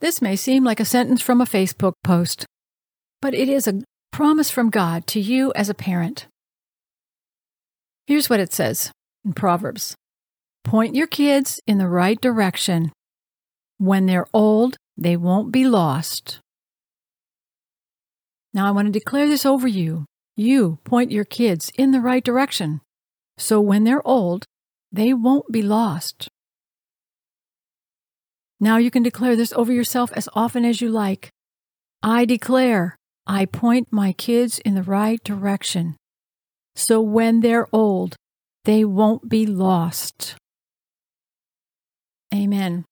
This may seem like a sentence from a Facebook post, but it is a promise from God to you as a parent. Here's what it says in Proverbs Point your kids in the right direction. When they're old, they won't be lost. Now, I want to declare this over you. You point your kids in the right direction. So when they're old, they won't be lost. Now you can declare this over yourself as often as you like. I declare I point my kids in the right direction. So when they're old, they won't be lost. Amen.